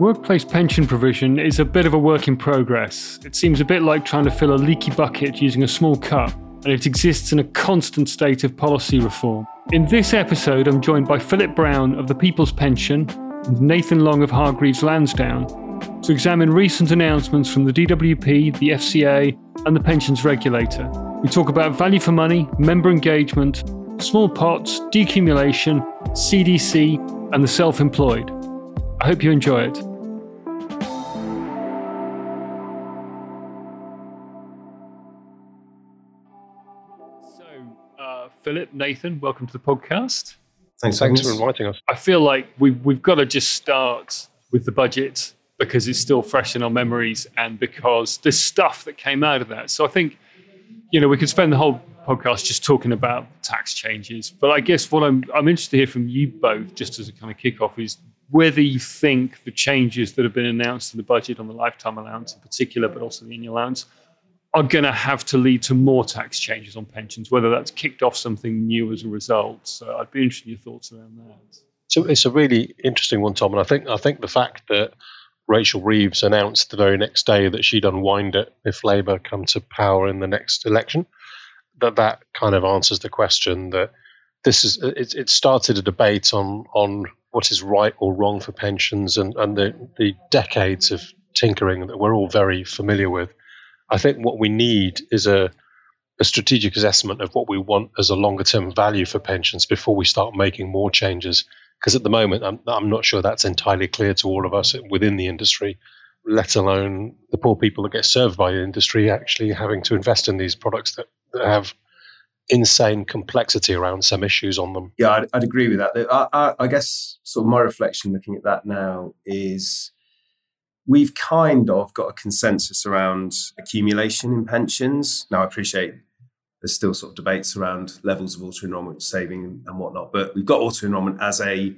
Workplace pension provision is a bit of a work in progress. It seems a bit like trying to fill a leaky bucket using a small cup, and it exists in a constant state of policy reform. In this episode, I'm joined by Philip Brown of the People's Pension and Nathan Long of Hargreaves Lansdown to examine recent announcements from the DWP, the FCA, and the pensions regulator. We talk about value for money, member engagement, small pots, decumulation, CDC, and the self employed. I hope you enjoy it. Philip, Nathan, welcome to the podcast. Thanks, Thanks for inviting us. I feel like we, we've got to just start with the budget because it's still fresh in our memories and because the stuff that came out of that. So I think, you know, we could spend the whole podcast just talking about tax changes. But I guess what I'm, I'm interested to hear from you both, just as a kind of kickoff, is whether you think the changes that have been announced in the budget on the lifetime allowance in particular, but also the annual allowance, are going to have to lead to more tax changes on pensions, whether that's kicked off something new as a result. So I'd be interested in your thoughts around that. So it's a really interesting one, Tom, and I think I think the fact that Rachel Reeves announced the very next day that she'd unwind it if Labour come to power in the next election, that that kind of answers the question that this is it, it started a debate on on what is right or wrong for pensions and, and the, the decades of tinkering that we're all very familiar with I think what we need is a, a strategic assessment of what we want as a longer term value for pensions before we start making more changes. Because at the moment, I'm, I'm not sure that's entirely clear to all of us within the industry, let alone the poor people that get served by the industry actually having to invest in these products that, that have insane complexity around some issues on them. Yeah, I'd, I'd agree with that. I, I, I, guess sort of my reflection looking at that now is we've kind of got a consensus around accumulation in pensions. Now, I appreciate there's still sort of debates around levels of auto enrolment saving and whatnot, but we've got auto enrolment as a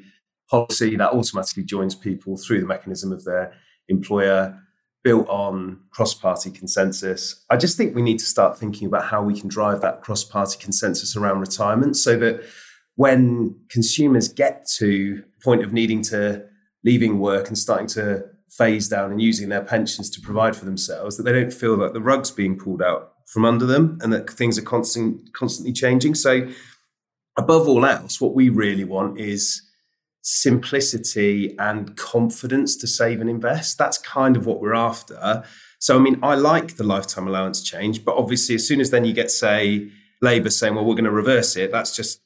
policy that automatically joins people through the mechanism of their employer built on cross party consensus. I just think we need to start thinking about how we can drive that cross party consensus around retirement so that when consumers get to point of needing to leaving work and starting to phase down and using their pensions to provide for themselves, that they don't feel like the rug's being pulled out from under them and that things are constant, constantly changing. So, above all else, what we really want is simplicity and confidence to save and invest. That's kind of what we're after. So, I mean, I like the lifetime allowance change, but obviously, as soon as then you get, say, Labour saying, well, we're going to reverse it, that's just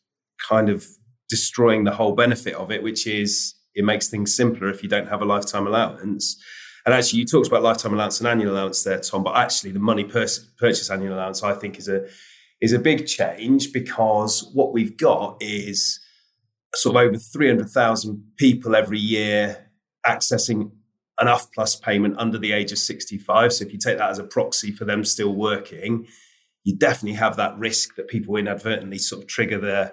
kind of destroying the whole benefit of it, which is it makes things simpler if you don't have a lifetime allowance. And actually, you talked about lifetime allowance and annual allowance there, Tom. But actually, the money purchase annual allowance, I think, is a is a big change because what we've got is sort of over three hundred thousand people every year accessing an UFPLS payment under the age of sixty five. So if you take that as a proxy for them still working, you definitely have that risk that people inadvertently sort of trigger their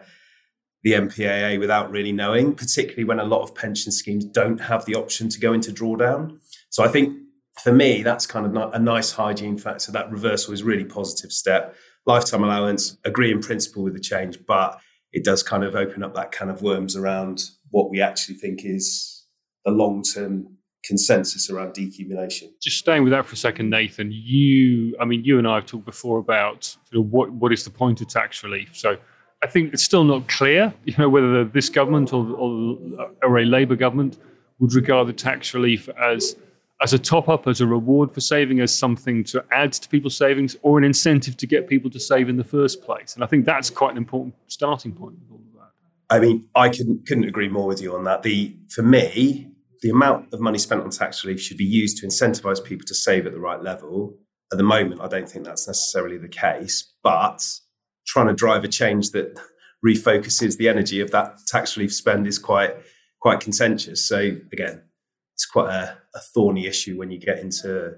the MPAA without really knowing, particularly when a lot of pension schemes don't have the option to go into drawdown. So I think for me, that's kind of a nice hygiene factor. That reversal is really positive step. Lifetime allowance, agree in principle with the change, but it does kind of open up that can of worms around what we actually think is the long term consensus around decumulation. Just staying with that for a second, Nathan. You, I mean, you and I have talked before about what what is the point of tax relief. So I think it's still not clear, you know, whether this government or, or, or a Labour government would regard the tax relief as as a top up, as a reward for saving, as something to add to people's savings, or an incentive to get people to save in the first place. And I think that's quite an important starting point with all of that. I mean, I couldn't couldn't agree more with you on that. The for me, the amount of money spent on tax relief should be used to incentivize people to save at the right level. At the moment, I don't think that's necessarily the case, but trying to drive a change that refocuses the energy of that tax relief spend is quite quite contentious. So again, it's quite a, a thorny issue when you get into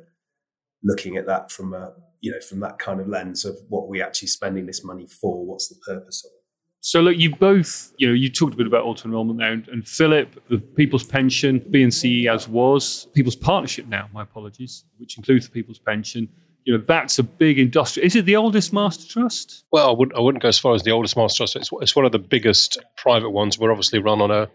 looking at that from a you know from that kind of lens of what we actually spending this money for. What's the purpose of it? So look, you both, you know, you talked a bit about auto enrollment there, and, and Philip, the People's Pension, B&CE as was, People's Partnership now, my apologies, which includes the People's Pension you know that's a big industrial. Is it the oldest master trust? Well, I wouldn't, I wouldn't go as far as the oldest master trust. It's, it's one of the biggest private ones. We're obviously run on a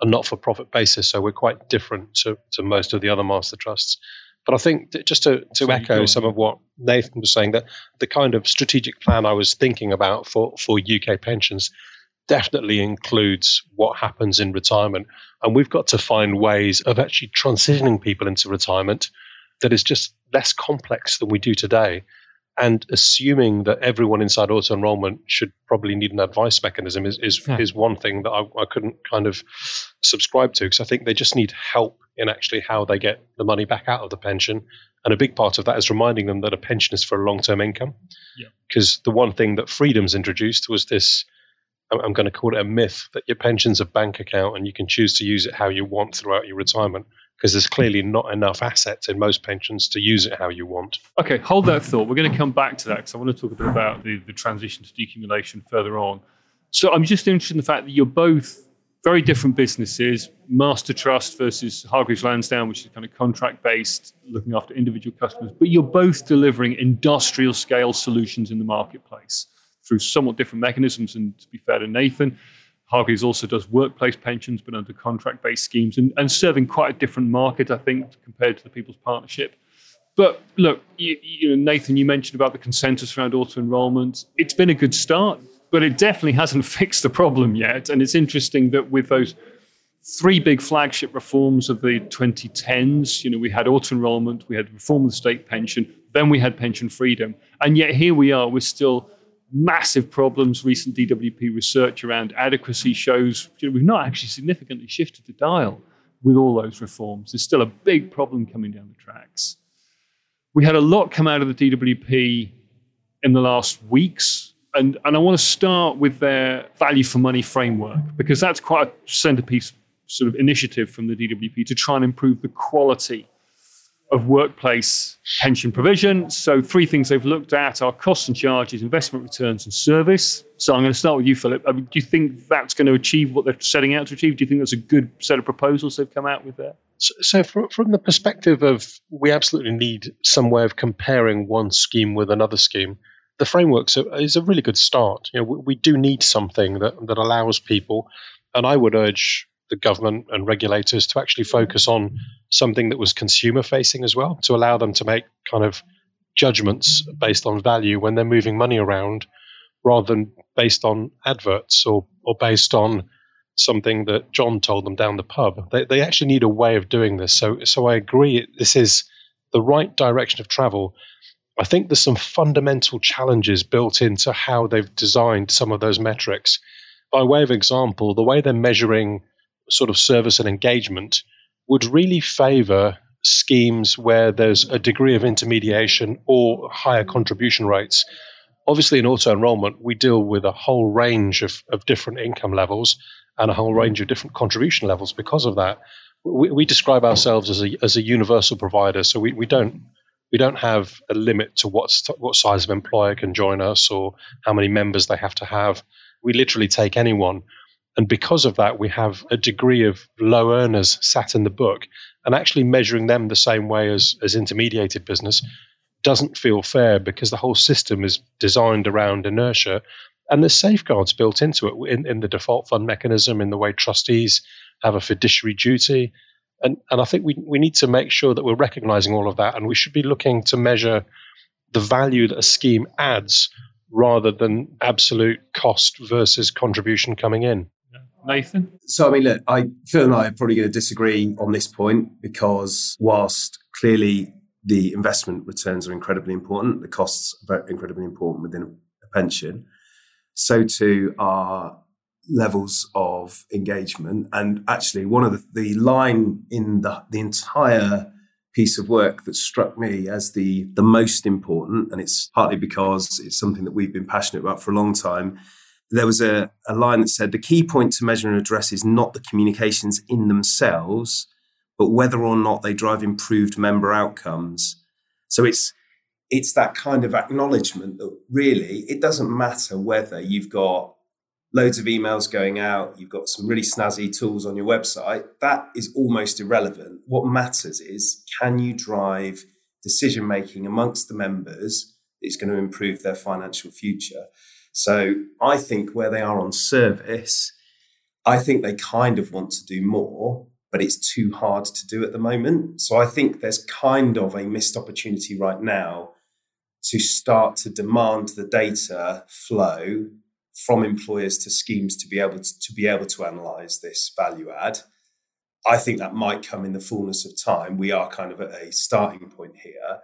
a not for profit basis. So we're quite different to, to most of the other master trusts. But I think just to, to echo some of what Nathan was saying, that the kind of strategic plan I was thinking about for, for UK pensions definitely includes what happens in retirement. And we've got to find ways of actually transitioning people into retirement that is just less complex than we do today and assuming that everyone inside auto enrollment should probably need an advice mechanism is is, yeah. is one thing that I, I, couldn't kind of subscribe to because I think they just need help in actually how they get the money back out of the pension. And a big part of that is reminding them that a pension is for a long term income. Because yeah. the one thing that Freedom's introduced was this I'm going to call it a myth that your pension's a bank account and you can choose to use it how you want throughout your retirement because there's clearly not enough assets in most pensions to use it how you want. Okay, hold that thought. We're going to come back to that because I want to talk a bit about the, the transition to decumulation further on. So I'm just interested in the fact that you're both very different businesses, Master Trust versus Hargreaves Lansdown, which is kind of contract based, looking after individual customers, but you're both delivering industrial scale solutions in the marketplace through somewhat different mechanisms. And to be fair to Nathan, Hargreaves also does workplace pensions, but under contract based schemes and, and serving quite a different market, I think, compared to the People's Partnership. But look, you, you know, Nathan, you mentioned about the consensus around auto enrollment. It's been a good start, but it definitely hasn't fixed the problem yet. And it's interesting that with those three big flagship reforms of the 2010s, you know, we had auto enrollment, we had reform of the state pension, then we had pension freedom. And yet here we are, we're still massive problems. Recent DWP research around adequacy shows you know, we've not actually significantly shifted the dial with all those reforms. There's still a big problem coming down the tracks. We had a lot come out of the DWP in the last weeks. And, and I want to start with their value for money framework because that's quite a centerpiece sort of initiative from the DWP to try and improve the quality of workplace pension provision. So, three things they've looked at are costs and charges, investment returns, and service. So, I'm going to start with you, Philip. I mean, do you think that's going to achieve what they're setting out to achieve? Do you think that's a good set of proposals they've come out with there? So, so from, from the perspective of we absolutely need some way of comparing one scheme with another scheme, the framework is a really good start. You know, we, we do need something that, that allows people, and I would urge the government and regulators to actually focus on something that was consumer facing as well, to allow them to make kind of judgments based on value when they're moving money around rather than based on adverts or, or based on something that John told them down the pub. They, they actually need a way of doing this. So, so I agree, this is the right direction of travel. I think there's some fundamental challenges built into how they've designed some of those metrics. By way of example, the way they're measuring sort of service and engagement would really favor schemes where there's a degree of intermediation or higher contribution rates. Obviously, in auto enrollment, we deal with a whole range of, of different income levels and a whole range of different contribution levels because of that. We, we describe ourselves as a, as a universal provider, so we, we don't we don't have a limit to what what size of employer can join us or how many members they have to have. We literally take anyone and because of that, we have a degree of low earners sat in the book. And actually measuring them the same way as, as intermediated business doesn't feel fair because the whole system is designed around inertia. And there's safeguards built into it in, in the default fund mechanism, in the way trustees have a fiduciary duty. And, and I think we, we need to make sure that we're recognizing all of that. And we should be looking to measure the value that a scheme adds rather than absolute cost versus contribution coming in. Nathan? So, I mean, look, I, Phil and I are probably going to disagree on this point because whilst clearly the investment returns are incredibly important, the costs are incredibly important within a pension, so too are levels of engagement. And actually, one of the, the line in the, the entire piece of work that struck me as the, the most important, and it's partly because it's something that we've been passionate about for a long time, there was a, a line that said the key point to measure and address is not the communications in themselves, but whether or not they drive improved member outcomes. So it's it's that kind of acknowledgement that really it doesn't matter whether you've got loads of emails going out, you've got some really snazzy tools on your website, that is almost irrelevant. What matters is can you drive decision making amongst the members that's going to improve their financial future? So I think where they are on service, I think they kind of want to do more, but it's too hard to do at the moment. So I think there's kind of a missed opportunity right now to start to demand the data flow from employers to schemes to be able to, to be able to analyze this value add. I think that might come in the fullness of time. We are kind of at a starting point here.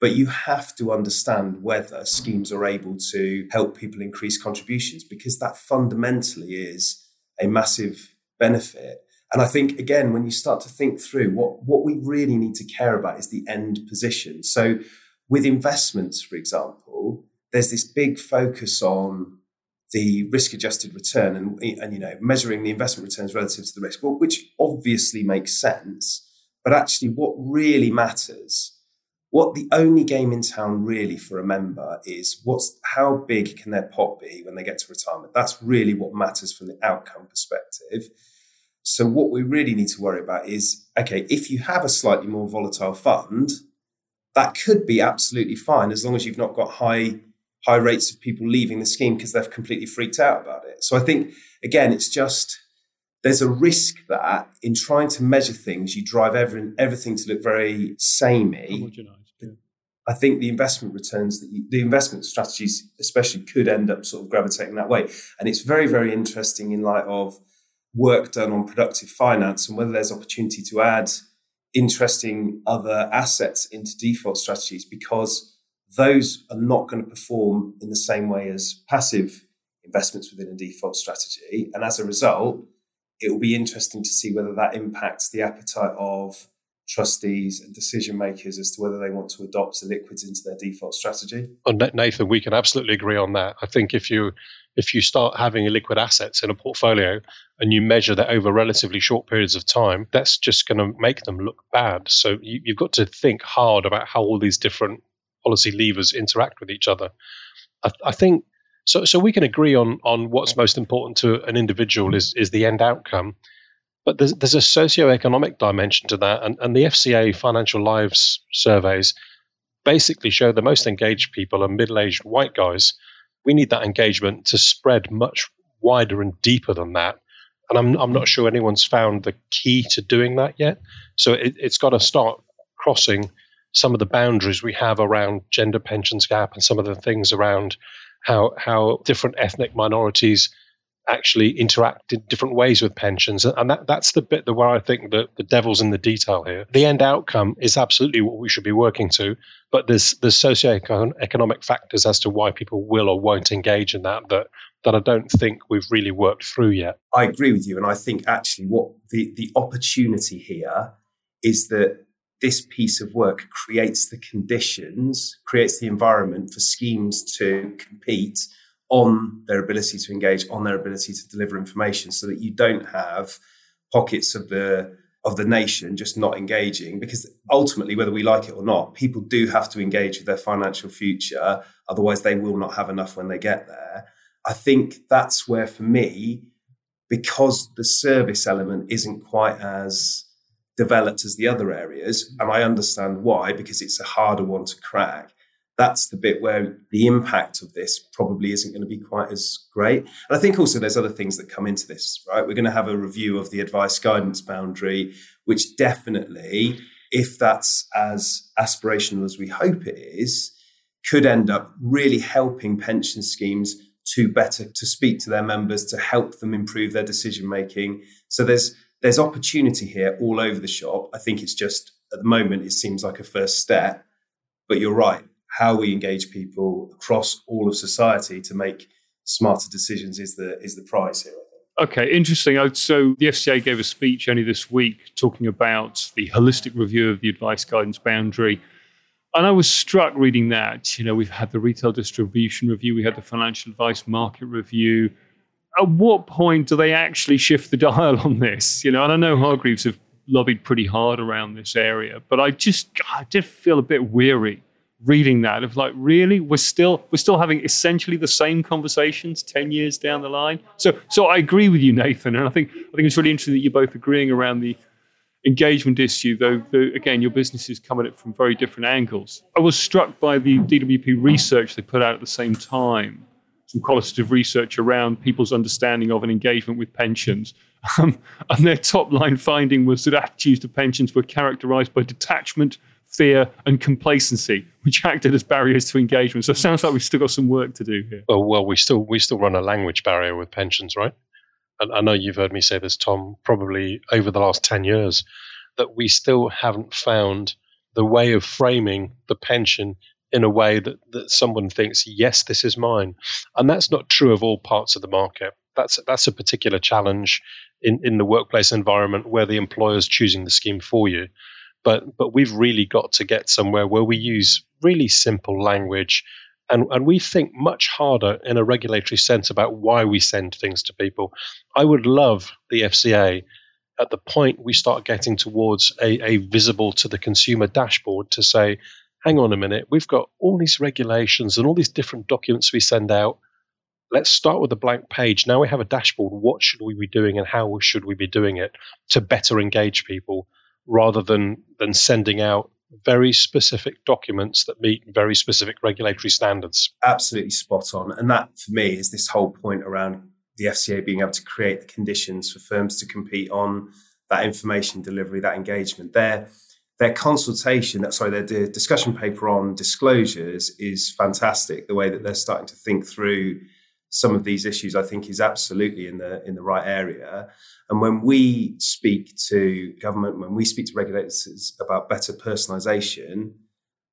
But you have to understand whether schemes are able to help people increase contributions because that fundamentally is a massive benefit. And I think, again, when you start to think through what, what we really need to care about is the end position. So, with investments, for example, there's this big focus on the risk adjusted return and, and you know measuring the investment returns relative to the risk which obviously makes sense but actually what really matters what the only game in town really for a member is what's how big can their pot be when they get to retirement that's really what matters from the outcome perspective so what we really need to worry about is okay if you have a slightly more volatile fund that could be absolutely fine as long as you've not got high high rates of people leaving the scheme because they've completely freaked out about it. So I think, again, it's just there's a risk that in trying to measure things, you drive every, everything to look very samey. I think the investment returns that you, the investment strategies, especially, could end up sort of gravitating that way. And it's very, very interesting in light of work done on productive finance and whether there's opportunity to add interesting other assets into default strategies because those are not going to perform in the same way as passive investments within a default strategy. And as a result, it will be interesting to see whether that impacts the appetite of trustees and decision makers as to whether they want to adopt the illiquids into their default strategy. Oh, on Nathan, we can absolutely agree on that. I think if you if you start having illiquid assets in a portfolio and you measure that over relatively short periods of time, that's just going to make them look bad. So you, you've got to think hard about how all these different policy levers interact with each other. I, I think so. So we can agree on on what's most important to an individual is is the end outcome, but there's there's a socio-economic dimension to that, and and the FCA Financial Lives surveys basically show the most engaged people are middle-aged white guys. We need that engagement to spread much wider and deeper than that. And I'm, I'm not sure anyone's found the key to doing that yet. So it, it's got to start crossing some of the boundaries we have around gender pensions gap and some of the things around how how different ethnic minorities actually interact in different ways with pensions. And that, that's the bit that where I think that the devil's in the detail here. The end outcome is absolutely what we should be working to, but there's there's socio-economic factors as to why people will or won't engage in that that that I don't think we've really worked through yet. I agree with you. And I think actually what the, the opportunity here is that this piece of work creates the conditions, creates the environment for schemes to compete on their ability to engage, on their ability to deliver information, so that you don't have pockets of the of the nation just not engaging. Because ultimately, whether we like it or not, people do have to engage with their financial future. Otherwise, they will not have enough when they get there. I think that's where, for me, because the service element isn't quite as developed as the other areas. And I understand why, because it's a harder one to crack. That's the bit where the impact of this probably isn't going to be quite as great. And I think also there's other things that come into this, right? We're going to have a review of the advice guidance boundary, which definitely, if that's as aspirational as we hope it is, could end up really helping pension schemes to better to speak to their members to help them improve their decision making so there's there's opportunity here all over the shop. I think it's just at the moment it seems like a first step, but you're right. How we engage people across all of society to make smarter decisions is the is the prize here. Okay, interesting. Uh, so the FCA gave a speech only this week talking about the holistic review of the advice guidance boundary. And I was struck reading that. You know, we've had the retail distribution review, we had the financial advice market review, at what point do they actually shift the dial on this? You know, and I know Hargreaves have lobbied pretty hard around this area, but I just I did feel a bit weary reading that of like really we're still we're still having essentially the same conversations 10 years down the line so so i agree with you nathan and i think i think it's really interesting that you're both agreeing around the engagement issue though again your businesses come at it from very different angles i was struck by the dwp research they put out at the same time some qualitative research around people's understanding of and engagement with pensions. Um, and their top line finding was that attitudes to pensions were characterized by detachment, fear, and complacency, which acted as barriers to engagement. So it sounds like we've still got some work to do here. Well, well, we still we still run a language barrier with pensions, right? And I know you've heard me say this, Tom, probably over the last ten years, that we still haven't found the way of framing the pension in a way that, that someone thinks, yes, this is mine. And that's not true of all parts of the market. That's that's a particular challenge in, in the workplace environment where the employer is choosing the scheme for you. But but we've really got to get somewhere where we use really simple language and, and we think much harder in a regulatory sense about why we send things to people. I would love the FCA at the point we start getting towards a, a visible to the consumer dashboard to say, hang on a minute, we've got all these regulations and all these different documents we send out. Let's start with a blank page. Now we have a dashboard. What should we be doing and how should we be doing it to better engage people rather than, than sending out very specific documents that meet very specific regulatory standards? Absolutely spot on. And that for me is this whole point around the FCA being able to create the conditions for firms to compete on that information delivery, that engagement. Their their consultation, that sorry, their discussion paper on disclosures is fantastic. The way that they're starting to think through some of these issues, I think, is absolutely in the in the right area. And when we speak to government, when we speak to regulators about better personalisation,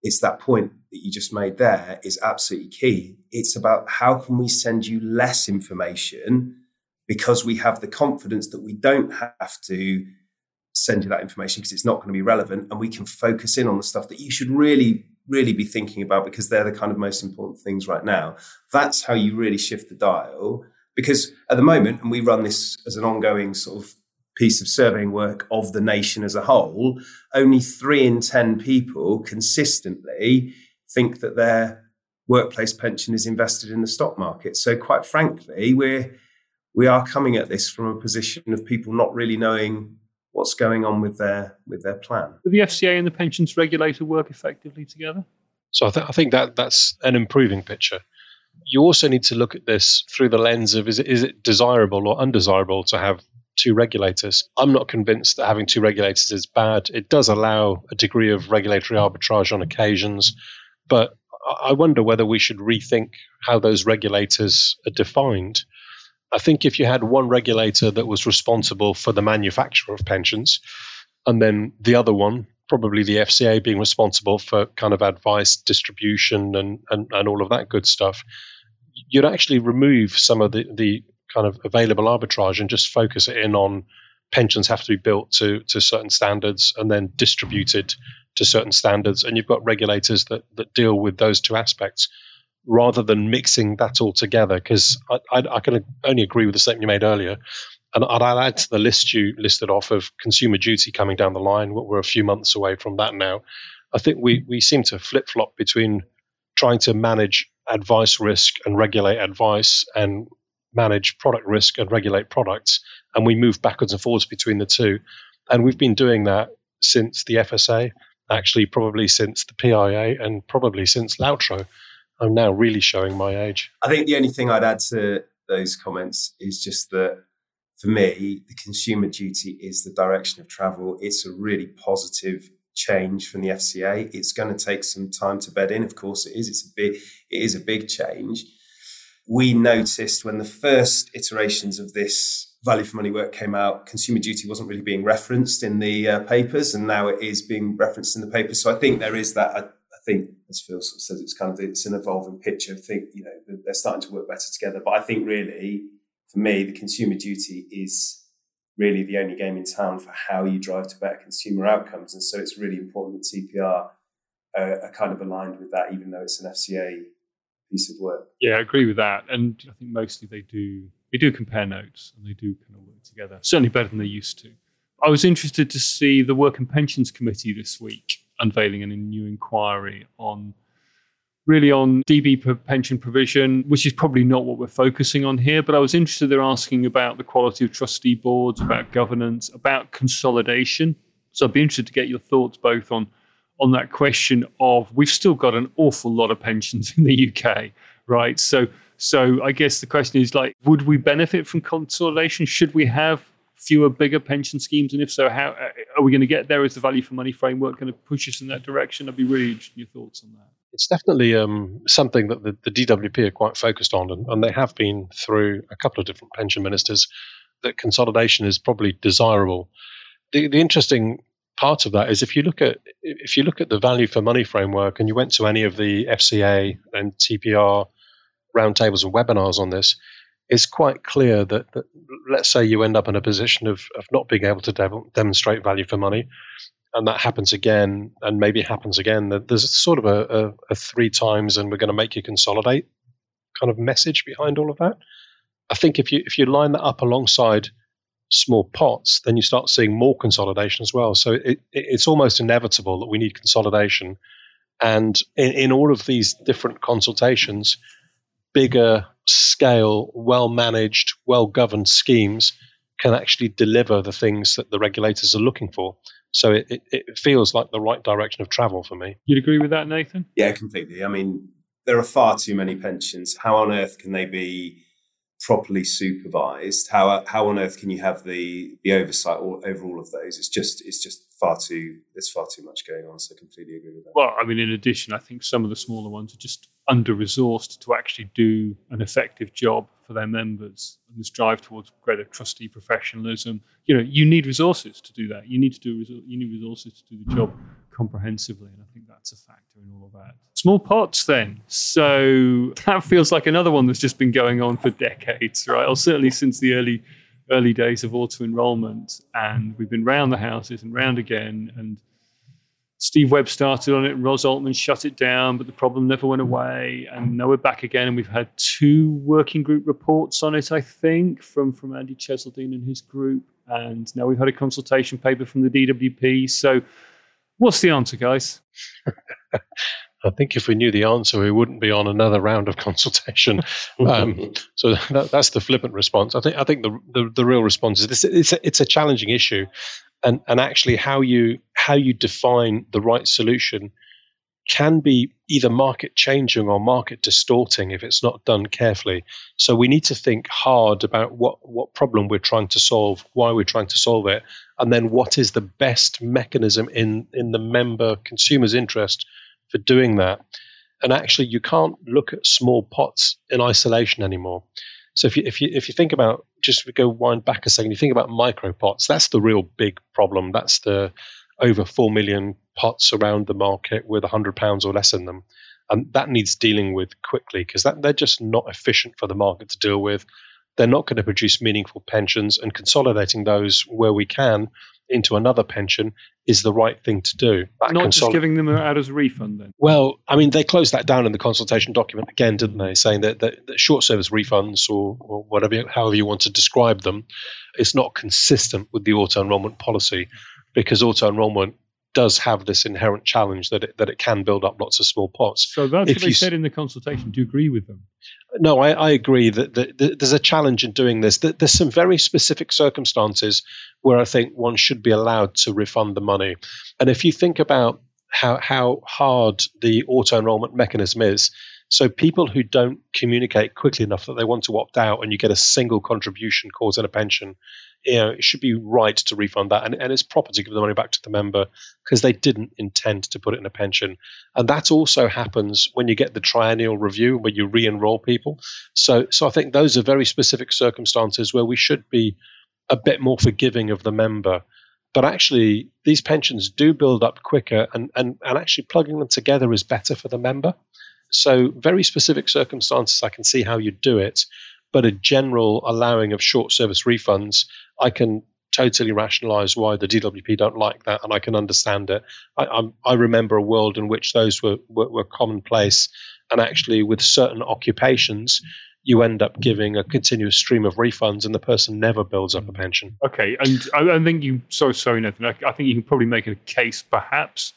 it's that point that you just made there is absolutely key. It's about how can we send you less information because we have the confidence that we don't have to send you that information because it's not going to be relevant and we can focus in on the stuff that you should really really be thinking about because they're the kind of most important things right now that's how you really shift the dial because at the moment and we run this as an ongoing sort of piece of surveying work of the nation as a whole, only three in 10 people consistently think that their workplace pension is invested in the stock market. So, quite frankly, we're we are coming at this from a position of people not really knowing what's going on with their with their plan. Do the FCA and the pensions regulator work effectively together? So I, th- I think that that's an improving picture. You also need to look at this through the lens of is it, is it desirable or undesirable to have two regulators. I'm not convinced that having two regulators is bad. It does allow a degree of regulatory arbitrage on occasions, but I wonder whether we should rethink how those regulators are defined. I think if you had one regulator that was responsible for the manufacture of pensions, and then the other one, probably the FCA, being responsible for kind of advice, distribution, and, and, and all of that good stuff, you'd actually remove some of the, the kind of available arbitrage and just focus it in on pensions have to be built to to certain standards and then distributed to certain standards. And you've got regulators that that deal with those two aspects rather than mixing that all together because I, I, I, can only agree with the statement you made earlier and I'd add to the list you listed off of consumer duty coming down the line we're a few months away from that now I think we we seem to flip flop between trying to manage advice risk and regulate advice and manage product risk and regulate products. And we move backwards and forwards between the two. And we've been doing that since the FSA, actually, probably since the PIA, and probably since LAUTRO. I'm now really showing my age. I think the only thing I'd add to those comments is just that for me, the consumer duty is the direction of travel. It's a really positive change from the FCA. It's going to take some time to bed in. Of course, it is. It's a big. It is a big change we noticed when the first iterations of this value for money work came out, consumer duty wasn't really being referenced in the uh, papers, and now it is being referenced in the papers. So I think there is that. Think, as Phil sort of says, it's kind of it's an evolving picture. I think you know they're starting to work better together. But I think really, for me, the consumer duty is really the only game in town for how you drive to better consumer outcomes, and so it's really important that TPR uh, are kind of aligned with that, even though it's an FCA piece of work. Yeah, I agree with that. And I think mostly they do they do compare notes and they do kind of work together. Certainly better than they used to. I was interested to see the Work and Pensions Committee this week unveiling a new inquiry on really on DB pension provision, which is probably not what we're focusing on here. But I was interested they're asking about the quality of trustee boards, about governance, about consolidation. So I'd be interested to get your thoughts both on on that question of we've still got an awful lot of pensions in the UK, right? So So I guess the question is like, would we benefit from consolidation? Should we have fewer, bigger pension schemes? And if so, how uh, are we going to get there? Is the value for money framework going to push us in that direction? I'd be really interested in your thoughts on that. It's definitely um, something that the, the, DWP are quite focused on, and, and they have been through a couple of different pension ministers. That consolidation is probably desirable. The, the interesting part of that is if you look at if you look at the value for money framework, and you went to any of the FCA and TPR roundtables and webinars on this, it's quite clear that, that, let's say you end up in a position of, of not being able to de- demonstrate value for money, and that happens again, and maybe happens again, that there's sort of a, a, a three times and we're going to make you consolidate kind of message behind all of that. I think if you if you line that up alongside small pots, then you start seeing more consolidation as well. So it, it, it's almost inevitable that we need consolidation. And in, in all of these different consultations, bigger scale, well managed, well governed schemes can actually deliver the things that the regulators are looking for. So it, it, it, feels like the right direction of travel for me. You'd agree with that, Nathan? Yeah, completely. I mean, there are far too many pensions. How on earth can they be properly supervised? How how on earth can you have the the oversight over all of those? It's just it's just far too there's far too much going on. So I completely agree with that. Well, I mean, in addition, I think some of the smaller ones are just under resourced to actually do an effective job for their members. And this drive towards greater trustee professionalism, you know, you need resources to do that. You need to do you need resources to do the job comprehensively, and I think that's a factor in all of that. Small pots, then. So that feels like another one that's just been going on for decades, right? Or certainly since the early early days of auto enrollment, and we've been round the houses and round again. And Steve Webb started on it, and Ros Altmann shut it down, but the problem never went away. And now we're back again, and we've had two working group reports on it, I think, from from Andy Cheseldine and his group. And now we've had a consultation paper from the DWP. So, what's the answer, guys? I think if we knew the answer, we wouldn't be on another round of consultation. Um, so that, that's the flippant response. I think I think the the, the real response is this: it's a, it's a challenging issue, and and actually how you how you define the right solution can be either market changing or market distorting if it's not done carefully. So we need to think hard about what, what problem we're trying to solve, why we're trying to solve it, and then what is the best mechanism in, in the member consumer's interest for doing that. And actually, you can't look at small pots in isolation anymore. So if you if you if you think about just go wind back a second, you think about micro pots. That's the real big problem. That's the over four million pots around the market with hundred pounds or less in them, and that needs dealing with quickly because that they're just not efficient for the market to deal with. They're not going to produce meaningful pensions, and consolidating those where we can into another pension is the right thing to do. That Not consol- just giving them out as a refund, then. Well, I mean, they closed that down in the consultation document again, didn't they? Saying that, that, that short service refunds or, or, whatever, however you want to describe them, is not consistent with the auto enrollment policy because auto enrollment does have this inherent challenge that it, that it can build up lots of small pots. So that's if what they said in the consultation. Do you agree with them? No, I, I agree that, that, that, there's a challenge in doing this. That there's some very specific circumstances where I think one should be allowed to refund the money. And if you think about how how hard the auto enrollment mechanism is, so people who don't communicate quickly enough that they want to opt out, and you get a single contribution causing a pension, you know, it should be right to refund that, and, and it's proper to give the money back to the member because they didn't intend to put it in a pension, and that also happens when you get the triennial review where you re-enroll people. So, so I think those are very specific circumstances where we should be a bit more forgiving of the member. But actually, these pensions do build up quicker, and, and, and actually plugging them together is better for the member. So, very specific circumstances, I can see how you'd do it, but a general allowing of short service refunds, I can totally rationalize why the DWP don't like that, and I can understand it. I, I'm, i remember a world in which those were, were, were commonplace, and actually, with certain occupations, you end up giving a continuous stream of refunds and the person never builds up a pension. Okay, and I, I think you, sorry, sorry, Nathan, I, I, think you can probably make a case perhaps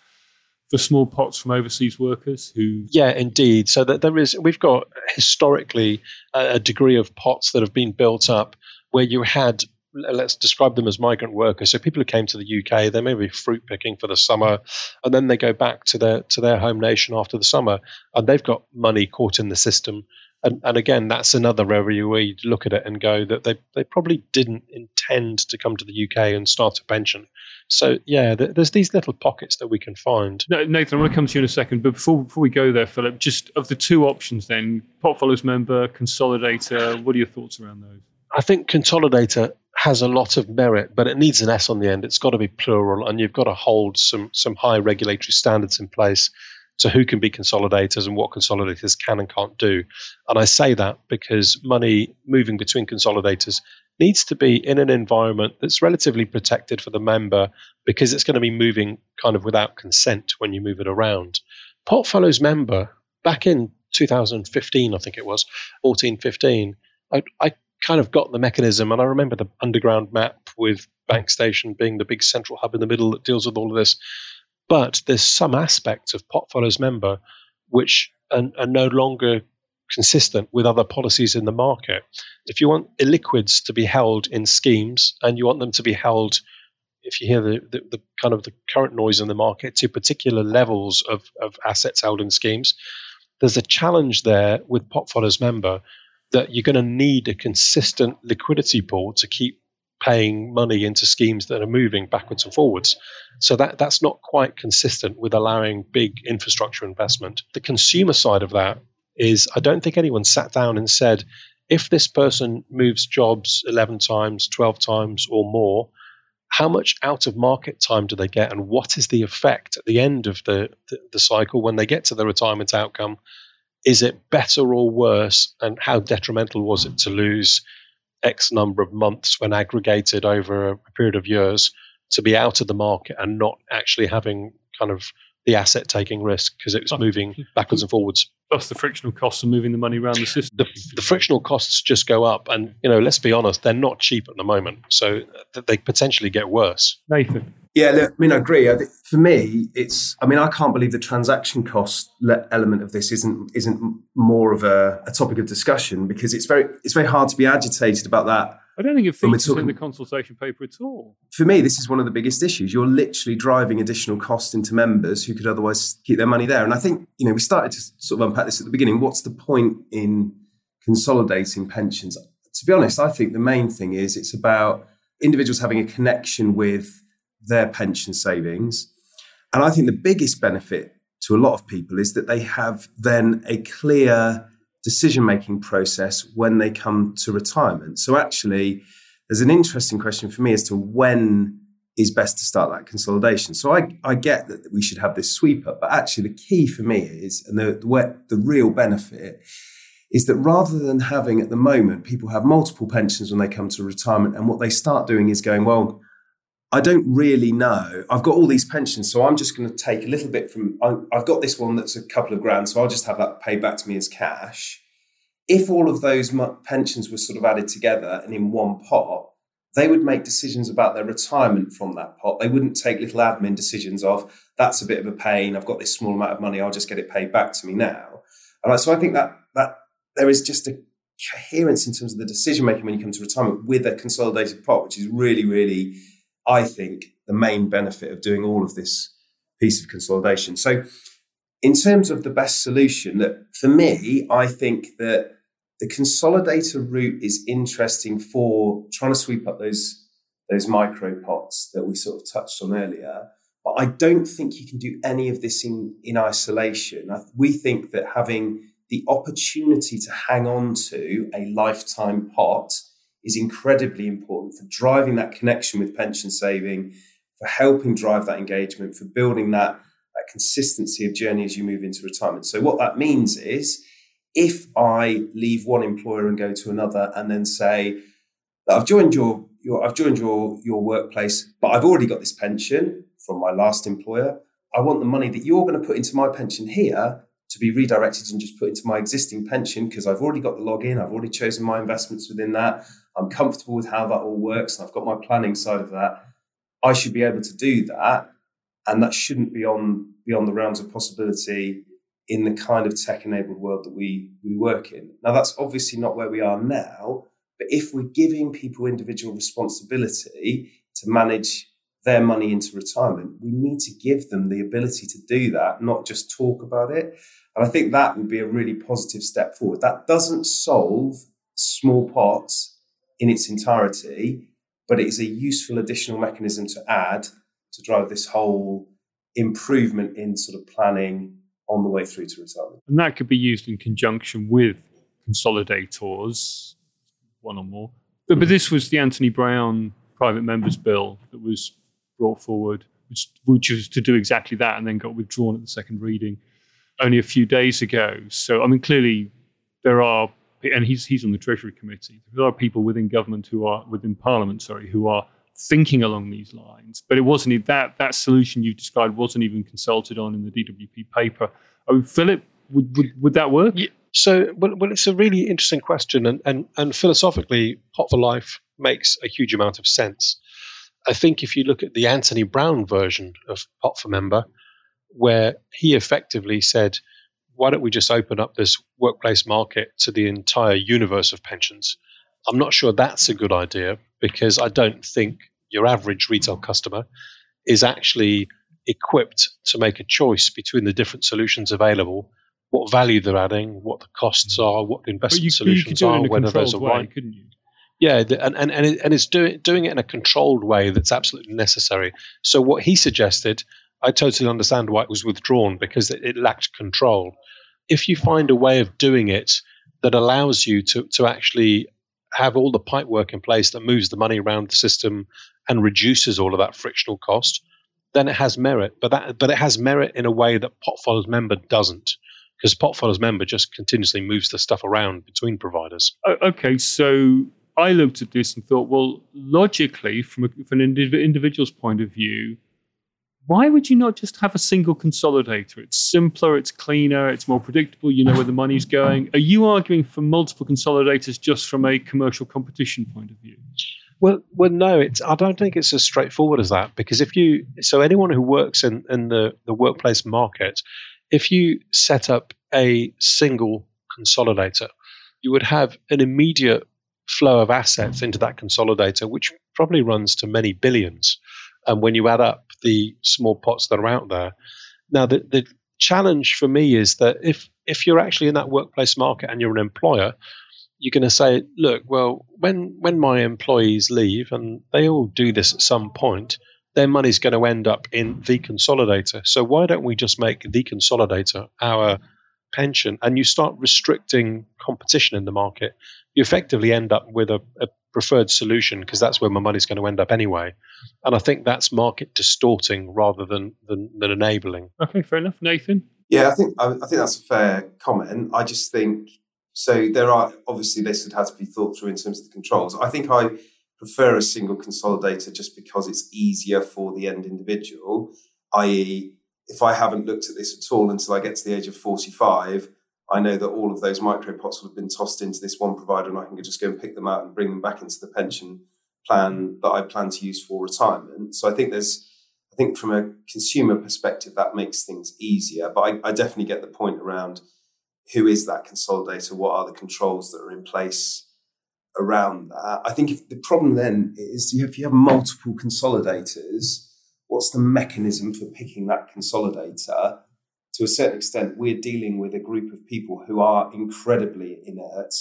for small pots from overseas workers who. Yeah, indeed. So that there is, we've got historically a, a degree of pots that have been built up where you had let's describe them as migrant workers. So people who came to the UK, they may be fruit picking for the summer, and then they go back to their to their home nation after the summer, and they've got money caught in the system And, and again, that's another area where you look at it and go that they, they probably didn't intend to come to the UK and start a pension. So, yeah, th- there's these little pockets that we can find. No, Nathan, I want to come to you in a second. But before, before we go there, Philip, just of the two options then, pot follows member, consolidator, what are your thoughts around those? I think consolidator has a lot of merit, but it needs an S on the end. It's got to be plural, and you've got to hold some some high regulatory standards in place to who can be consolidators and what consolidators can and can't do. And I say that because money moving between consolidators needs to be in an environment that's relatively protected for the member because it's going to be moving kind of without consent when you move it around. Portfolios member, back in 2015, I think it was, 14, 15, I, I kind of got the mechanism. And I remember the underground map with Bank Station being the big central hub in the middle that deals with all of this. But there's some aspects of pot follows member which are, are no longer consistent with other policies in the market. If you want illiquids to be held in schemes and you want them to be held, if you hear the, the, the kind of the current noise in the market, to particular levels of, of assets held in schemes, there's a challenge there with pot follows member that you're going to need a consistent liquidity pool to keep paying money into schemes that are moving backwards and forwards. So that that's not quite consistent with allowing big infrastructure investment. The consumer side of that is I don't think anyone sat down and said if this person moves jobs 11 times, 12 times or more, how much out of market time do they get and what is the effect at the end of the, the, the cycle when they get to the retirement outcome? Is it better or worse? And how detrimental was it to lose X number of months when aggregated over a period of years to be out of the market and not actually having kind of the asset taking risk because it was oh. moving backwards and forwards. Plus the frictional costs of moving the money around the system. The, the, frictional costs just go up, and you know, let's be honest, they're not cheap at the moment, so they potentially get worse. Nathan. Yeah, look, I mean, I agree. I for me, it's. I mean, I can't believe the transaction cost element of this isn't isn't more of a, a topic of discussion because it's very it's very hard to be agitated about that I don't think it features talking, in the consultation paper at all. For me, this is one of the biggest issues. You're literally driving additional cost into members who could otherwise keep their money there. And I think, you know, we started to sort of unpack this at the beginning. What's the point in consolidating pensions? To be honest, I think the main thing is it's about individuals having a connection with their pension savings. And I think the biggest benefit to a lot of people is that they have then a clear decision making process when they come to retirement. So, actually, there's an interesting question for me as to when is best to start that consolidation. So, I, I get that we should have this sweep up, but actually, the key for me is, and the, the, the real benefit is that rather than having at the moment people have multiple pensions when they come to retirement, and what they start doing is going, well, I don't really know. I've got all these pensions, so I'm just going to take a little bit from. I've got this one that's a couple of grand, so I'll just have that paid back to me as cash. If all of those pensions were sort of added together and in one pot, they would make decisions about their retirement from that pot. They wouldn't take little admin decisions of that's a bit of a pain. I've got this small amount of money. I'll just get it paid back to me now. And so I think that that there is just a coherence in terms of the decision making when you come to retirement with a consolidated pot, which is really, really I think, the main benefit of doing all of this piece of consolidation. So, in terms of the best solution, that for me, I think that the consolidator route is interesting for trying to sweep up those those micro pots that we sort of touched on earlier. But I don't think you can do any of this in, in isolation. We think that having the opportunity to hang on to a lifetime pot is incredibly important for driving that connection with pension saving, for helping drive that engagement, for building that, that consistency of journey as you move into retirement. So, what that means is if I leave one employer and go to another and then say, I've joined your, your I've joined your, your workplace, but I've already got this pension from my last employer. I want the money that you're going to put into my pension here to be redirected and just put into my existing pension because I've already got the login, I've already chosen my investments within that. I'm comfortable with how that all works, and I've got my planning side of that. I should be able to do that, and that shouldn't be on beyond the realms of possibility in the kind of tech-enabled world that we we work in. Now, that's obviously not where we are now, but if we're giving people individual responsibility to manage their money into retirement, we need to give them the ability to do that, not just talk about it. And I think that would be a really positive step forward. That doesn't solve small pots in its entirety, but it is a useful additional mechanism to add to drive this whole improvement in sort of planning on the way through to retirement. And that could be used in conjunction with consolidators, one or more. But, but hmm. this was the Anthony Brown private members bill that was brought forward, which, which was to do exactly that and then got withdrawn at the second reading only a few days ago. So, I mean, clearly there are, and he's, he's on the Treasury Committee, there are people within government who are, within Parliament, sorry, who are thinking along these lines. But it wasn't that that solution you described wasn't even consulted on in the DWP paper. Oh, Philip, would, would, would that work? Yeah. So, well, well, it's a really interesting question, and, and, and philosophically, Pot for Life makes a huge amount of sense. I think if you look at the Anthony Browne version of Pot for Member, where he effectively said, why don't we just open up this workplace market to the entire universe of pensions? I'm not sure that's a good idea because I don't think your average retail customer is actually equipped to make a choice between the different solutions available, what value they're adding, what the costs are, what the investment you, solutions you are, whether those are way, right. Couldn't you? Yeah, and and and, it, and it's doing doing it in a controlled way that's absolutely necessary. So what he suggested, I totally understand why it was withdrawn because it, it lacked control. If you find a way of doing it that allows you to to actually have all the pipe work in place that moves the money around the system and reduces all of that frictional cost, then it has merit. But that but it has merit in a way that pot follows member doesn't, because pot follows member just continuously moves the stuff around between providers. Okay, so I looked at this and thought, well, logically, from, a, from an individual's point of view, why would you not just have a single consolidator? It's simpler, it's cleaner, it's more predictable, you know where the money's going. Are you arguing for multiple consolidators just from a commercial competition point of view? Well, well, no, it's. I don't think it's as straightforward as that because if you, so anyone who works in, in the, the workplace market, if you set up a single consolidator, you would have an immediate flow of assets into that consolidator, which probably runs to many billions. And when you add up the small pots that are out there, now the, the challenge for me is that if if you're actually in that workplace market and you're an employer, you're going to say, look, well, when when my employees leave, and they all do this at some point, their money's going to end up in the consolidator. So why don't we just make the consolidator our pension? And you start restricting competition in the market. You effectively end up with a, a preferred solution because that's where my money's going to end up anyway. And I think that's market distorting rather than, than, than enabling. Okay, fair enough. Nathan? Yeah, I think I, I think that's a fair comment. I just think so. There are obviously this would have to be thought through in terms of the controls. I think I prefer a single consolidator just because it's easier for the end individual. I.e., if I haven't looked at this at all until I get to the age of forty-five, I know that all of those micro pots will have been tossed into this one provider and I can just go and pick them out and bring them back into the pension plan mm-hmm. that I plan to use for retirement. So I think there's, I think from a consumer perspective, that makes things easier. But I, I definitely get the point around who is that consolidator? What are the controls that are in place around that? I think if the problem then is if you have multiple consolidators, what's the mechanism for picking that consolidator? To a certain extent, we're dealing with a group of people who are incredibly inert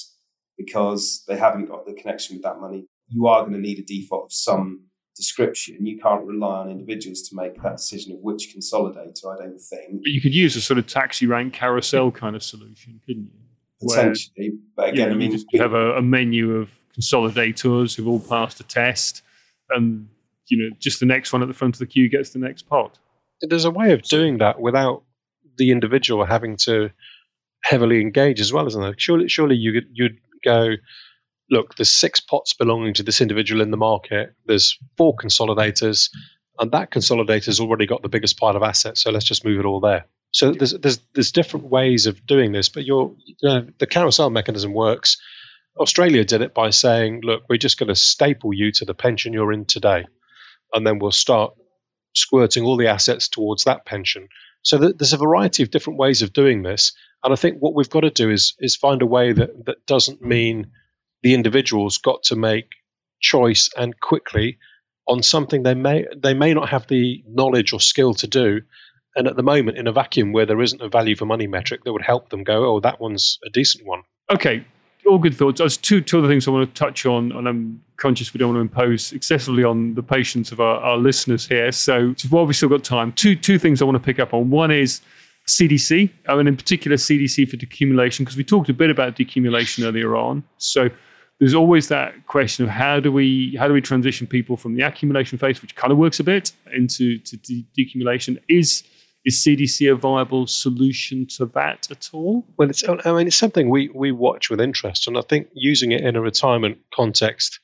because they haven't got the connection with that money. You are going to need a default of some description. You can't rely on individuals to make that decision of which consolidator, I don't think. But you could use a sort of taxi rank carousel kind of solution, couldn't you? Potentially. Where, but again, you I mean, you have a, a menu of consolidators who've all passed a test, and you know, just the next one at the front of the queue gets the next pot. There's a way of doing that without the individual having to heavily engage as well, isn't there? Surely, surely you could, you'd go, look, there's six pots belonging to this individual in the market. There's four consolidators, and that consolidator's already got the biggest pile of assets. So let's just move it all there. So there's there's there's different ways of doing this, but you know, the carousel mechanism works. Australia did it by saying, look, we're just going to staple you to the pension you're in today, and then we'll start squirting all the assets towards that pension. So there's a variety of different ways of doing this, and I think what we've got to do is is find a way that that doesn't mean the individual's got to make choice and quickly on something they may they may not have the knowledge or skill to do, And at the moment, in a vacuum where there isn't a value for money metric that would help them go, oh, that one's a decent one. Okay, all good thoughts. There's two, two other things I want to touch on, and I'm conscious we don't want to impose excessively on the patience of our, our listeners here. So while we've still got time, two two things I want to pick up on. One is CDC, I mean, in particular CDC for decumulation, because we talked a bit about decumulation earlier on. So there's always that question of how do we how do we transition people from the accumulation phase, which kind of works a bit, into to de- decumulation. Is is CDC a viable solution to that at all? Well, it's I mean it's something we we watch with interest, and I think using it in a retirement context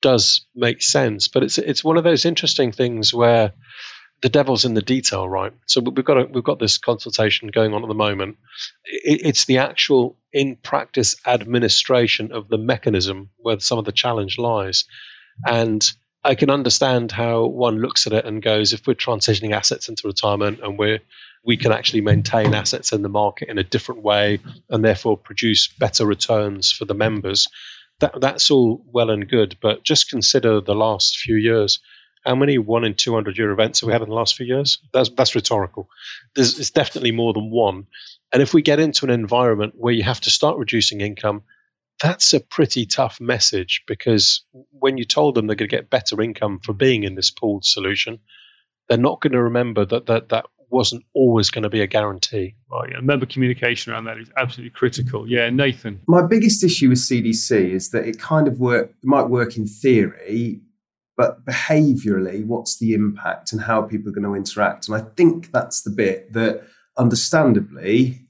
does make sense. But it's it's one of those interesting things where the devil's in the detail, right? So we've got a, we've got this consultation going on at the moment. It, it's the actual in practice administration of the mechanism where some of the challenge lies, and I can understand how one looks at it and goes, if we're transitioning assets into retirement and we're we can actually maintain assets in the market in a different way and therefore produce better returns for the members. That that's all well and good, but just consider the last few years. How many one in two hundred year events have we had in the last few years? That's that's rhetorical. There's it's definitely more than one. And if we get into an environment where you have to start reducing income, that's a pretty tough message because when you told them they're going to get better income for being in this pooled solution, they're not going to remember that that, that wasn't always going to be a guarantee. Well, yeah, member communication around that is absolutely critical. Yeah, Nathan. My biggest issue with CDC is that it kind of work might work in theory, but behaviorally, what's the impact and how people are going to interact? And I think that's the bit that, understandably,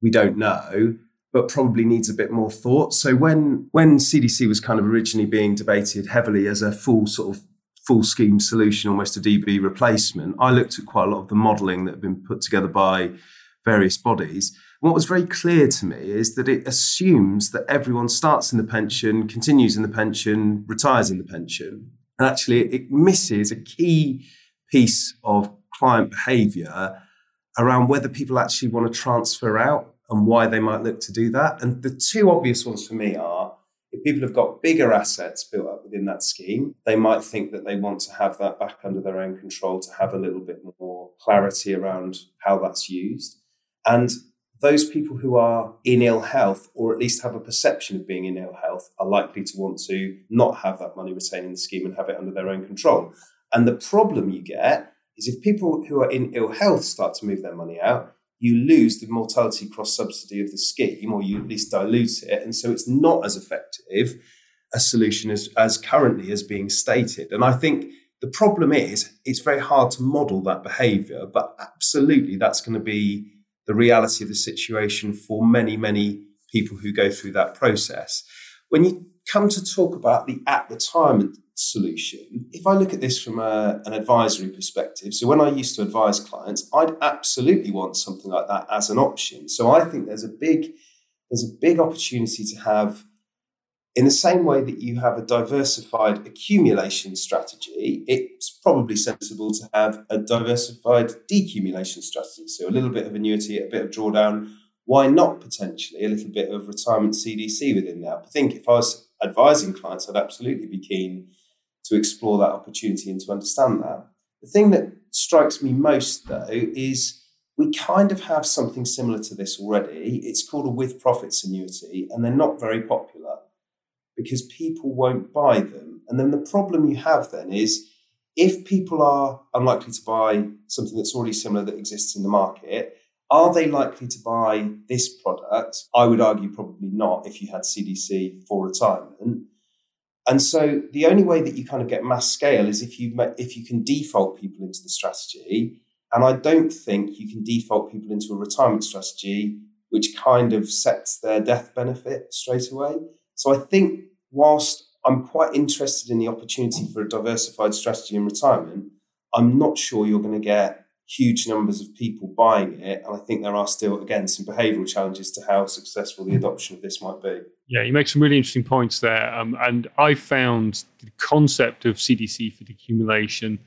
we don't know but probably needs a bit more thought. So when when CDC was kind of originally being debated heavily as a full sort of full scheme solution, almost a DB replacement, I looked at quite a lot of the modelling that had been put together by various bodies. what was very clear to me is that it assumes that everyone starts in the pension, continues in the pension, retires in the pension. And actually, it misses a key piece of client behaviour around whether people actually want to transfer out and why they might look to do that. And the two obvious ones for me are if people have got bigger assets built up within that scheme, they might think that they want to have that back under their own control to have a little bit more clarity around how that's used. And those people who are in ill health, or at least have a perception of being in ill health, are likely to want to not have that money retained in the scheme and have it under their own control. And the problem you get is if people who are in ill health start to move their money out, you lose the mortality cross subsidy of the scheme, or you at least dilute it. And so it's not as effective a solution as, as currently as being stated. And I think the problem is it's very hard to model that behavior, but absolutely that's going to be the reality of the situation for many, many people who go through that process. When you come to talk about the at retirement solution, if I look at this from a, an advisory perspective, so when I used to advise clients, I'd absolutely want something like that as an option. So I think there's a big there's a big opportunity to have in the same way that you have a diversified accumulation strategy, it's probably sensible to have a diversified decumulation strategy. So a little bit of annuity, a bit of drawdown. Why not potentially a little bit of retirement CDC within that? I think if I was advising clients, I'd absolutely be keen to explore that opportunity and to understand that. The thing that strikes me most, though, is we kind of have something similar to this already. It's called a with profits annuity, and they're not very popular because people won't buy them. And then the problem you have then is if people are unlikely to buy something that's already similar that exists in the market, are they likely to buy this product? I would argue probably not if you had CDC for retirement. And so the only way that you kind of get mass scale is if you if you can default people into the strategy. And I don't think you can default people into a retirement strategy which kind of sets their death benefit straight away. So I think whilst I'm quite interested in the opportunity for a diversified strategy in retirement, I'm not sure you're going to get huge numbers of people buying it. And I think there are still, again, some behavioural challenges to how successful the adoption of this might be. Yeah, you make some really interesting points there. Um, and I found the concept of CDC for decumulation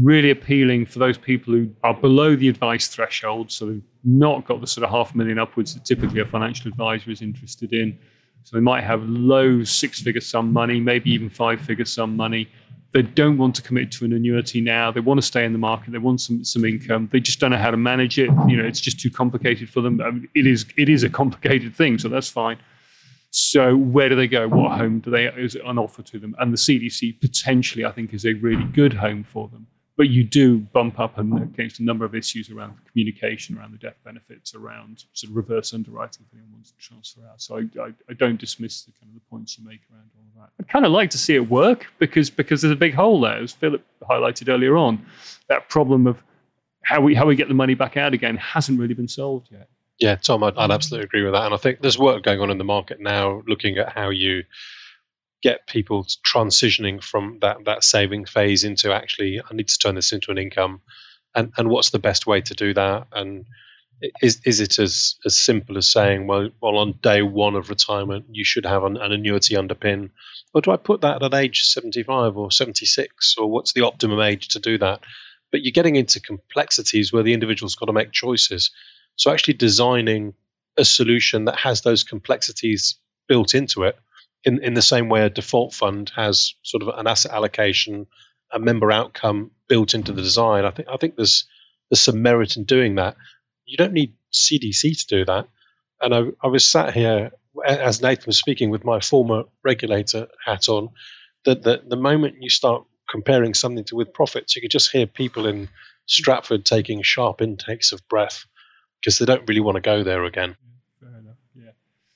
really appealing for those people who are below the advice threshold. So they've not got the sort of half million upwards that typically a financial advisor is interested in. So they might have low six figure sum money, maybe even five figure sum money They don't want to commit to an annuity now. They want to stay in the market. They want some some income. They just don't know how to manage it. You know, it's just too complicated for them. I mean, it is it is a complicated thing, so that's fine. So where do they go? What home do they is on offer to them? And the CDC potentially, I think, is a really good home for them but you do bump up against a number of issues around communication, around the death benefits, around sort of reverse underwriting if anyone wants to transfer out. So I, I, I, don't dismiss the kind of the points you make around all of that. I'd kind of like to see it work because because there's a big hole there, as Philip highlighted earlier on. That problem of how we how we get the money back out again hasn't really been solved yet. Yeah, Tom, I'd, I'd absolutely mm-hmm. agree with that, and I think there's work going on in the market now, looking at how you get people transitioning from that that saving phase into actually I need to turn this into an income, and and what's the best way to do that? And is is it as as simple as saying, well, well, on day one of retirement, you should have an, an annuity underpin, or do I put that at age seventy five or seventy six, or what's the optimum age to do that? But you're getting into complexities where the individual's got to make choices. So actually designing a solution that has those complexities built into it in, in the same way a default fund has sort of an asset allocation, a member outcome built into the design. I think I think there's there's some merit in doing that. You don't need CDC to do that. And I, I was sat here as Nathan was speaking with my former regulator hat on. That the, the moment you start comparing something to with profits, you could just hear people in Stratford taking sharp intakes of breath because they don't really want to go there again.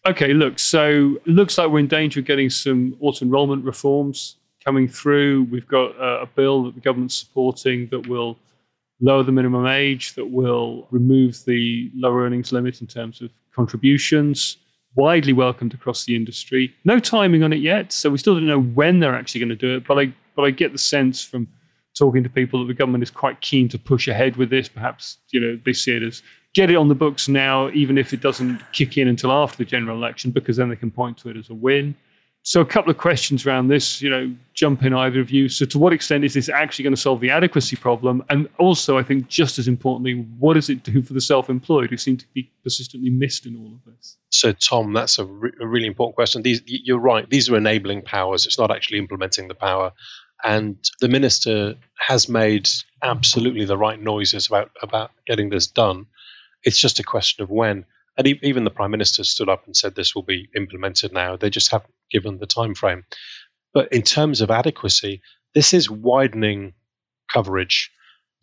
Okay, look, so it looks like we're in danger of getting some auto enrolment reforms coming through. We've got uh, a bill that the government's supporting that will lower the minimum age, that will remove the lower earnings limit in terms of contributions. Widely welcomed across the industry. No timing on it yet, so we still don't know when they're actually going to do it. But I, but I get the sense from talking to people that the government is quite keen to push ahead with this. Perhaps you know they see it as get it on the books now, even if it doesn't kick in until after the general election, because then they can point to it as a win. So, a couple of questions around this, you know, jump in either of you. So, to what extent is this actually going to solve the adequacy problem? And also, I think just as importantly, what does it do for the self employed who seem to be persistently missed in all of this? So, Tom, that's a, re- a really important question. These, you're right, these are enabling powers. It's not actually implementing the power. And the minister has made absolutely the right noises about, about getting this done. It's just a question of when. And even the prime minister stood up and said this will be implemented now. They just haven't given the time frame. But in terms of adequacy, this is widening coverage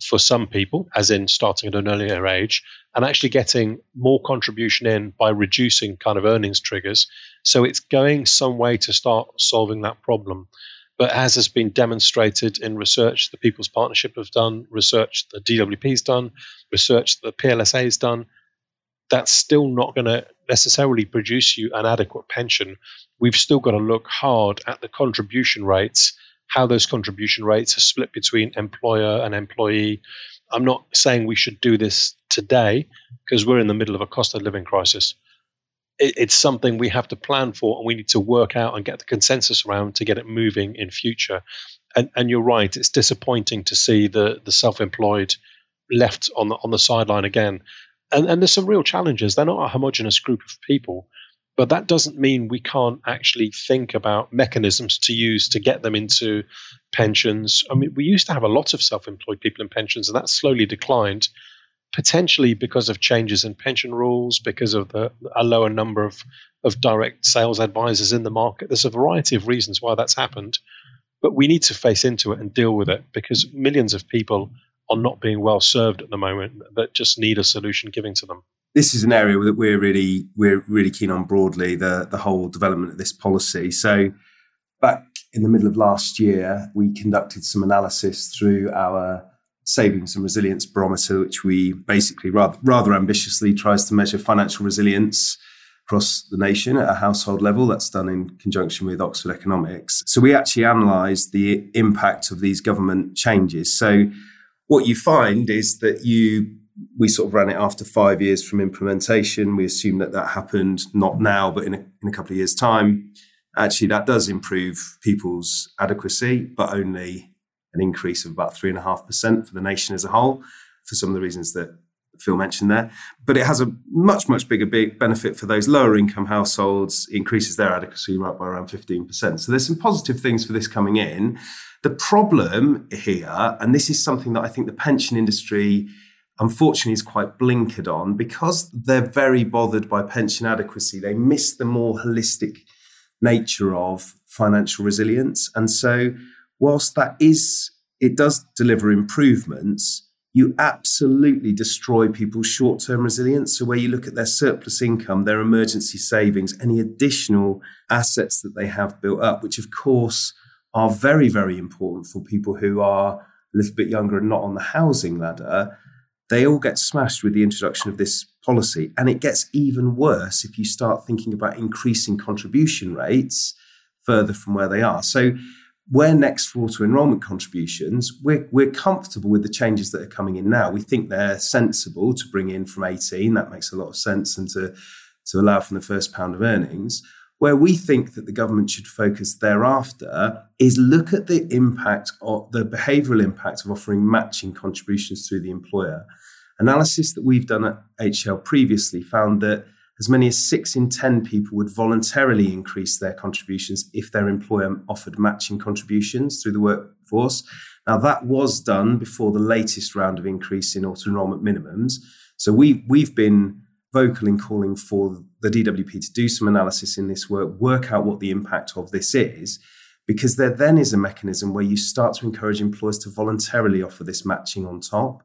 for some people, as in starting at an earlier age, and actually getting more contribution in by reducing kind of earnings triggers. So it's going some way to start solving that problem. But as has been demonstrated in research the People's Partnership have done, research the DWP has done, research the PLSA has done, that's still not going to necessarily produce you an adequate pension. We've still got to look hard at the contribution rates, how those contribution rates are split between employer and employee. I'm not saying we should do this today because we're in the middle of a cost of living crisis it, it's something we have to plan for and we need to work out and get the consensus around to get it moving in future. And, and you're right, it's disappointing to see the, the self employed left on the, on the sideline again. And, and there's some real challenges. They're not a homogenous group of people, but that doesn't mean we can't actually think about mechanisms to use to get them into pensions. I mean, we used to have a lot of self employed people in pensions, and that slowly declined potentially because of changes in pension rules, because of the, a lower number of, of direct sales advisors in the market. There's a variety of reasons why that's happened. But we need to face into it and deal with it because millions of people are not being well served at the moment that just need a solution giving to them. This is an area that we're really we're really keen on broadly, the, the whole development of this policy. So back in the middle of last year, we conducted some analysis through our savings and resilience barometer, which we basically rather, rather ambitiously tries to measure financial resilience across the nation at a household level. That's done in conjunction with Oxford Economics. So we actually analysed the impact of these government changes. So what you find is that you we sort of ran it after five years from implementation. We assume that that happened not now, but in a, in a couple of years' time. Actually, that does improve people's adequacy, but only an increase of about 3.5% for the nation as a whole, for some of the reasons that Phil mentioned there. But it has a much, much bigger big benefit for those lower income households, increases their adequacy right by around 15%. So there's some positive things for this coming in. The problem here, and this is something that I think the pension industry unfortunately is quite blinkered on because they're very bothered by pension adequacy. They miss the more holistic nature of financial resilience. And so, whilst that is, it does deliver improvements, you absolutely destroy people's short term resilience. So, where you look at their surplus income, their emergency savings, any additional assets that they have built up, which of course are very, very important for people who are a little bit younger and not on the housing ladder they all get smashed with the introduction of this policy. And it gets even worse if you start thinking about increasing contribution rates further from where they are. So, where next for auto enrolment contributions, we're, we're comfortable with the changes that are coming in now. We think they're sensible to bring in from 18. That makes a lot of sense and to, to allow from the first pound of earnings. Where we think that the government should focus thereafter is look at the impact of the behavioural impact of offering matching contributions through the employer. Analysis that we've done at HL previously found that as many as six in 10 people would voluntarily increase their contributions if their employer offered matching contributions through the workforce. Now, that was done before the latest round of increase in auto enrolment minimums. So we, we've been vocal in calling for the DWP to do some analysis in this work, work out what the impact of this is, because there then is a mechanism where you start to encourage employers to voluntarily offer this matching on top.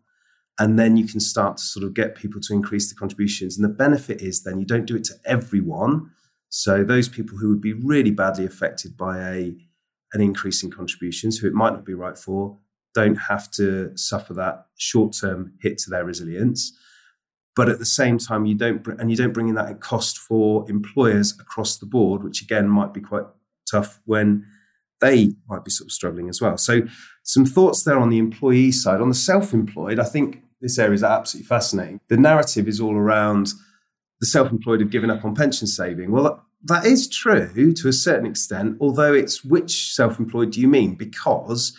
And then you can start to sort of get people to increase the contributions. And the benefit is then you don't do it to everyone. So those people who would be really badly affected by a an increase in contributions, who it might not be right for, don't have to suffer that short term hit to their resilience but at the same time you don't and you don't bring in that cost for employers across the board which again might be quite tough when they might be sort of struggling as well so some thoughts there on the employee side on the self-employed i think this area is absolutely fascinating the narrative is all around the self-employed have given up on pension saving well that is true to a certain extent although it's which self-employed do you mean because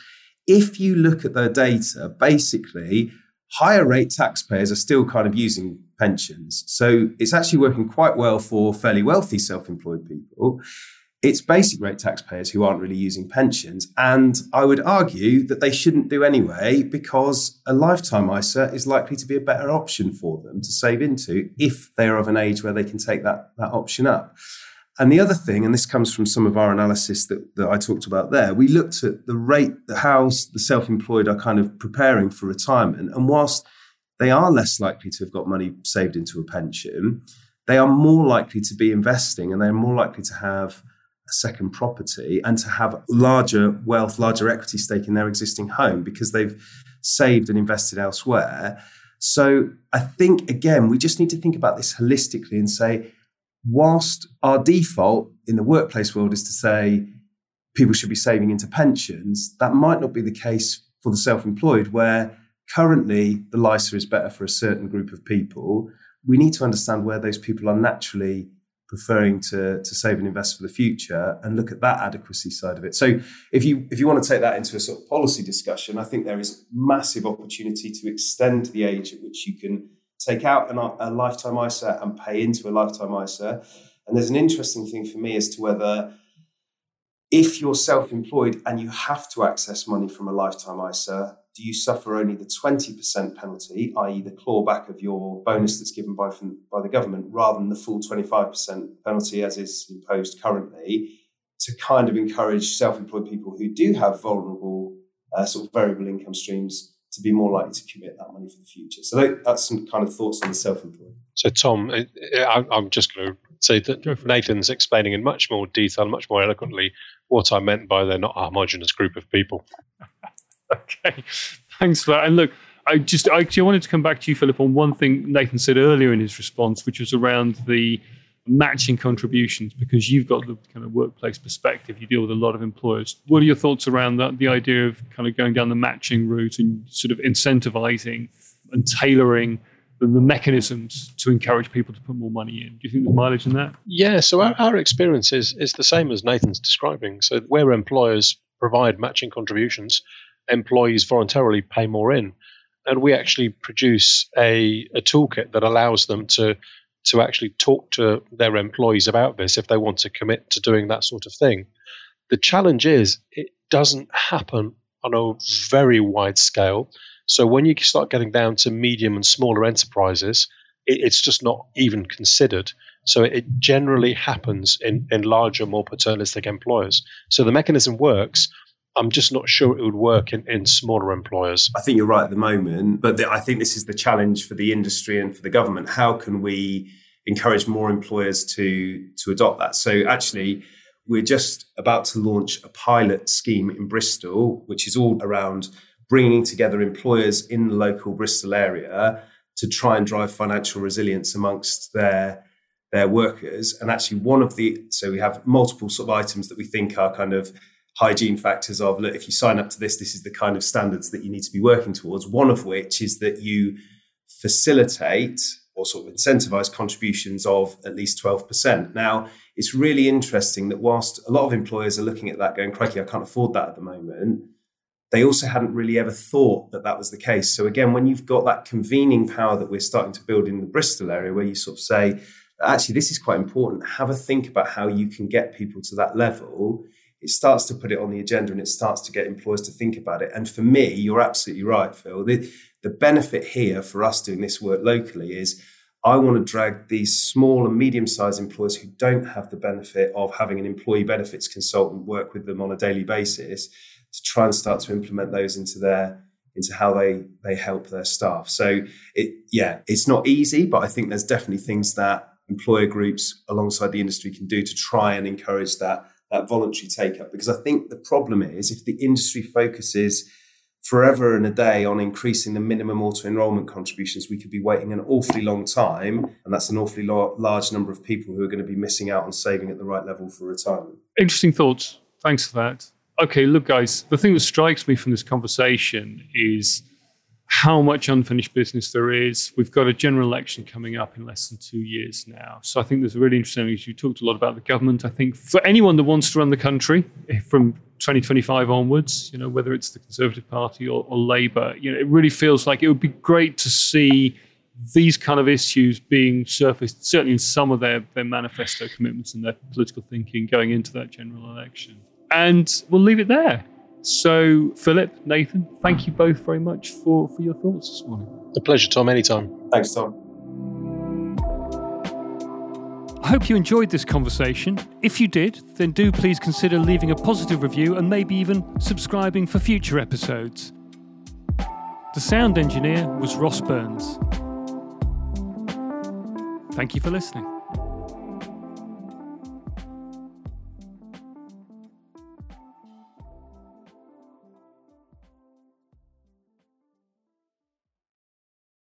if you look at the data basically higher rate taxpayers are still kind of using pensions. So it's actually working quite well for fairly wealthy self employed people. It's basic rate taxpayers who aren't really using pensions. And I would argue that they shouldn't do anyway, because a lifetime ISA is likely to be a better option for them to save into if they are of an age where they can take that, that option up. And the other thing, and this comes from some of our analysis that, that I talked about there, we looked at the rate, how the self employed are kind of preparing for retirement. And whilst they are less likely to have got money saved into a pension, they are more likely to be investing and they're more likely to have a second property and to have larger wealth, larger equity stake in their existing home because they've saved and invested elsewhere. So I think, again, we just need to think about this holistically and say, whilst our default in the workplace world is to say people should be saving into pensions, that might not be the case for the self employed, where currently the LISA is better for a certain group of people. We need to understand where those people are naturally preferring to, to save and invest for the future and look at that adequacy side of it. So if you if you want to take that into a sort of policy discussion, I think there is massive opportunity to extend the age at which you can take out an, a lifetime ISA and pay into a lifetime ISA. And there's an interesting thing for me as to whether, if you're self employed and you have to access money from a lifetime ISA, do you suffer only the 20% penalty, i.e., the clawback of your bonus that's given by, from, by the government, rather than the full 25% penalty as is imposed currently, to kind of encourage self employed people who do have vulnerable uh, sort of variable income streams to be more likely to commit that money for the future. So that's some kind of thoughts on the self-employed. So Tom, I'm just going to say that Nathan's explaining in much more detail, much more eloquently, what I meant by they're not a homogenous group of people. okay, thanks for that. And look, I just I actually wanted to come back to you, Philip, on one thing Nathan said earlier in his response, which was around the matching contributions because you've got the kind of workplace perspective. You deal with a lot of employers. What are your thoughts around that? The idea of kind of going down the matching route and sort of incentivizing and tailoring the, mechanisms to encourage people to put more money in. Do you think there's mileage in that? Yeah. So our, our experience is is the same as Nathan's describing. So where employers provide matching contributions, employees voluntarily pay more in. and we actually produce a, a toolkit that allows them to to actually talk to their employees about this if they want to commit to doing that sort of thing. The challenge is it doesn't happen on a very wide scale. So when you start getting down to medium and smaller enterprises, it, it's just not even considered. So it generally happens in, in larger, more paternalistic employers. So the mechanism works. I'm just not sure it would work in, in smaller employers. I think you're right at the moment, but the, I think this is the challenge for the industry and for the government. How can we encourage more employers to to adopt that? So actually, we're just about to launch a pilot scheme in Bristol, which is all around bringing together employers in the local Bristol area to try and drive financial resilience amongst their their workers. And actually, one of the so we have multiple sort of items that we think are kind of hygiene factors of look if you sign up to this this is the kind of standards that you need to be working towards one of which is that you facilitate or sort of incentivize contributions of at least 12%. Now, it's really interesting that whilst a lot of employers are looking at that going, crikey, I can't afford that at the moment, they also hadn't really ever thought that that was the case. So, again, when you've got that convening power that we're starting to build in the Bristol area, where you sort of say, actually, this is quite important, have a think about how you can get people to that level. It starts to put it on the agenda and it starts to get employers to think about it. And for me, you're absolutely right, Phil. The, the benefit here for us doing this work locally is I want to drag these small and medium sized employers who don't have the benefit of having an employee benefits consultant work with them on a daily basis to try and start to implement those into their into how they they help their staff. So it yeah, it's not easy, but I think there's definitely things that employer groups alongside the industry can do to try and encourage that that voluntary take up because I think the problem is if the industry focuses forever and a day on increasing the minimum auto enrolment contributions, we could be waiting an awfully long time. And that's an awfully lo- large number of people who are going to be missing out on saving at the right level for retirement. Interesting thoughts. Thanks for that. Okay, look, guys, the thing that strikes me from this conversation is how much unfinished business there is. We've got a general election coming up in less than two years now. So I think there's a really interesting. Issue. You talked a lot about the government. I think for anyone that wants to run the country eh, from 2025 onwards, you know, whether it's the Conservative Party or, or Labour, you know, it really feels like it would be great to see these kind of issues being surfaced, certainly in some of their, their manifesto commitments and their political thinking going into that general election. And we'll leave it there. So, Philip, Nathan, thank you both very much for, for your thoughts this morning. A pleasure, Tom. Anytime. Thanks, Tom. I hope you enjoyed this conversation. If you did, then do please consider leaving a positive review and maybe even subscribing for future episodes. The sound engineer was Ross Burns. Thank you for listening.